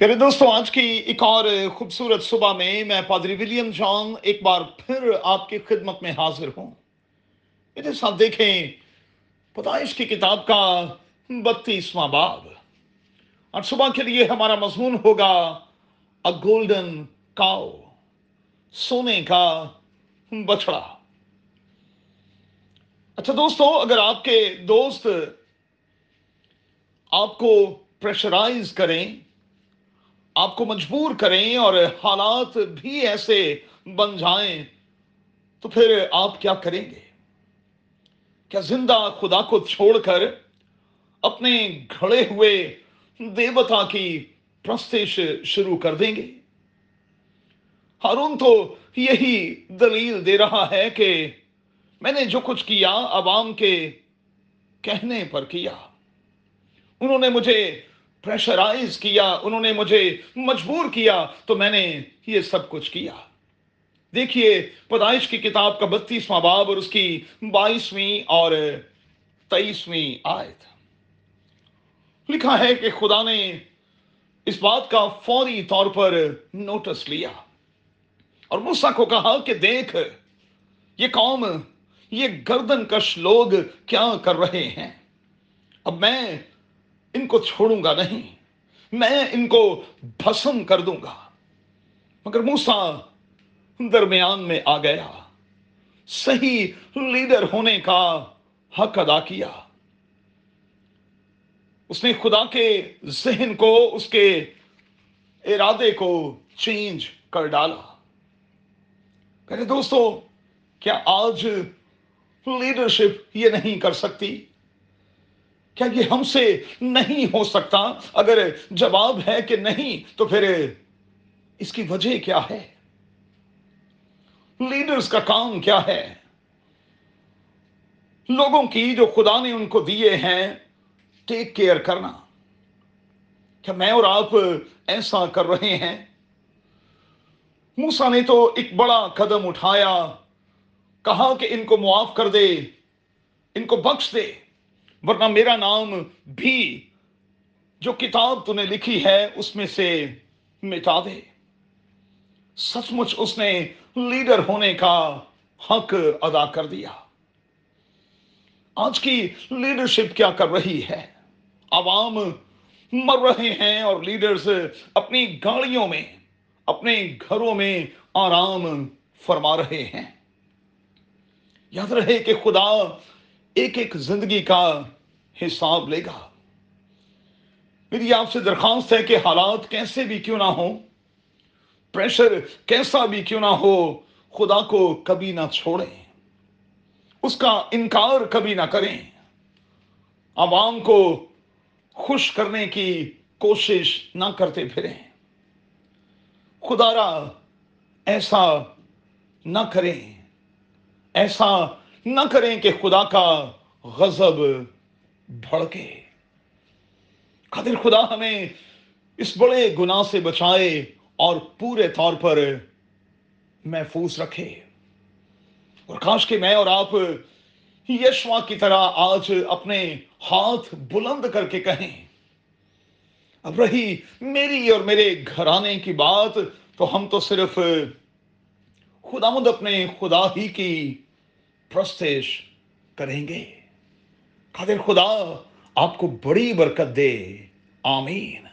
پیارے دوستوں آج کی ایک اور خوبصورت صبح میں میں پادری ولیم جان ایک بار پھر آپ کی خدمت میں حاضر ہوں۔ میرے ساتھ دیکھیں، پیدائش کی کتاب کا بتیسواں باب۔ اور صبح کے لیے ہمارا مضمون ہوگا ا گولڈن کاؤ سونے کا بچڑا۔ اچھا دوستو، اگر آپ کے دوست آپ کو پریشرائز کریں آپ کو مجبور کریں اور حالات بھی ایسے بن جائیں، تو پھر آپ کیا کریں گے؟ کیا زندہ خدا کو چھوڑ کر اپنے گھڑے ہوئے دیوتا کی پرستش شروع کر دیں گے؟ ہارون تو یہی دلیل دے رہا ہے کہ میں نے جو کچھ کیا عوام کے کہنے پر کیا۔ انہوں نے مجھے پریشرائز کیا، انہوں نے مجھے مجبور کیا، تو میں نے یہ سب کچھ کیا۔ دیکھیے، پیدائش کی کتاب کا بتیسواں باب اور اس کی بائیسویں اور تیئیسویں آیت۔ لکھا ہے کہ خدا نے اس بات کا فوری طور پر نوٹس لیا۔ اور موسا کو کہا کہ دیکھ، یہ قوم، یہ گردن کش لوگ کیا کر رہے ہیں؟ اب میں ان کو چھوڑوں گا نہیں، میں ان کو بھسم کر دوں گا۔ مگر موسا درمیان میں آ گیا، صحیح لیڈر ہونے کا حق ادا کیا۔ اس نے خدا کے ذہن کو، اس کے ارادے کو چینج کر ڈالا۔ کہتے دوستو، کیا آج لیڈرشپ یہ نہیں کر سکتی؟ کیا یہ ہم سے نہیں ہو سکتا؟ اگر جواب ہے کہ نہیں، تو پھر اس کی وجہ کیا ہے؟ لیڈرز کا کام کیا ہے؟ لوگوں کی جو خدا نے ان کو دیے ہیں ٹیک کیئر کرنا۔ کیا میں اور آپ ایسا کر رہے ہیں؟ موسا نے تو ایک بڑا قدم اٹھایا، کہا کہ ان کو معاف کر دے، ان کو بخش دے۔ ورنہ میرا نام بھی جو کتاب تو نے لکھی ہے، اس میں سے مٹا دے۔ سچ مچ اس نے لیڈر ہونے کا حق ادا کر دیا۔ آج کی لیڈرشپ کیا کر رہی ہے؟ عوام مر رہے ہیں اور لیڈرز اپنی گاڑیوں میں، اپنے گھروں میں آرام فرما رہے ہیں۔ یاد رہے کہ خدا ایک ایک زندگی کا حساب لے گا۔ میری آپ سے درخواست ہے کہ حالات کیسے بھی کیوں نہ ہو پریشر کیسا بھی کیوں نہ ہو، خدا کو کبھی نہ چھوڑیں، اس کا انکار کبھی نہ کریں۔ عوام کو خوش کرنے کی کوشش نہ کرتے پھریں۔ خدا را ایسا نہ کریں۔ ایسا نہ کریں کہ خدا کا غضب بھڑکے۔ قدر خدا ہمیں اس بڑے گناہ سے بچائے اور پورے طور پر محفوظ رکھے۔ اور کاش کہ میں اور آپ یشوا کی طرح آج اپنے ہاتھ بلند کر کے کہیں، اب رہی میری اور میرے گھرانے کی بات، تو ہم تو صرف خدا مد اپنے خدا ہی کی پرستش کریں گے۔ قادر خدا آپ کو بڑی برکت دے۔ آمین۔